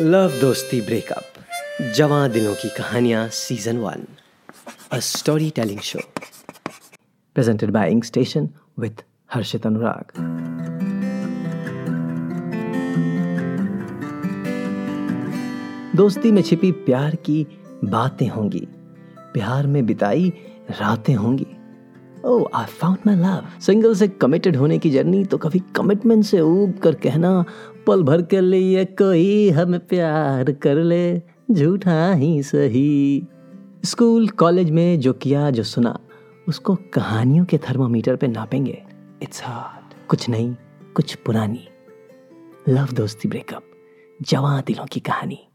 Love दोस्ती breakup जवां दिलों की कहानियाँ season one a story telling show presented by इंग स्टेशन विथ हर्षित अनुराग दोस्ती में छिपी प्यार की बातें होंगी, प्यार में बिताई रातें होंगी। ओ I found my love single से कमिटेड होने की जर्नी तो कभी कमिटमेंट से ऊब कर कहना, पल भर के लिए कोई हमें प्यार कर ले। झूठा ही सही। स्कूल, कॉलेज में जो किया, जो सुना, उसको कहानियों के थर्मामीटर पे नापेंगे। इट्स हार्ड कुछ नहीं, कुछ पुरानी। लव दोस्ती ब्रेकअप जवां दिलों की कहानी।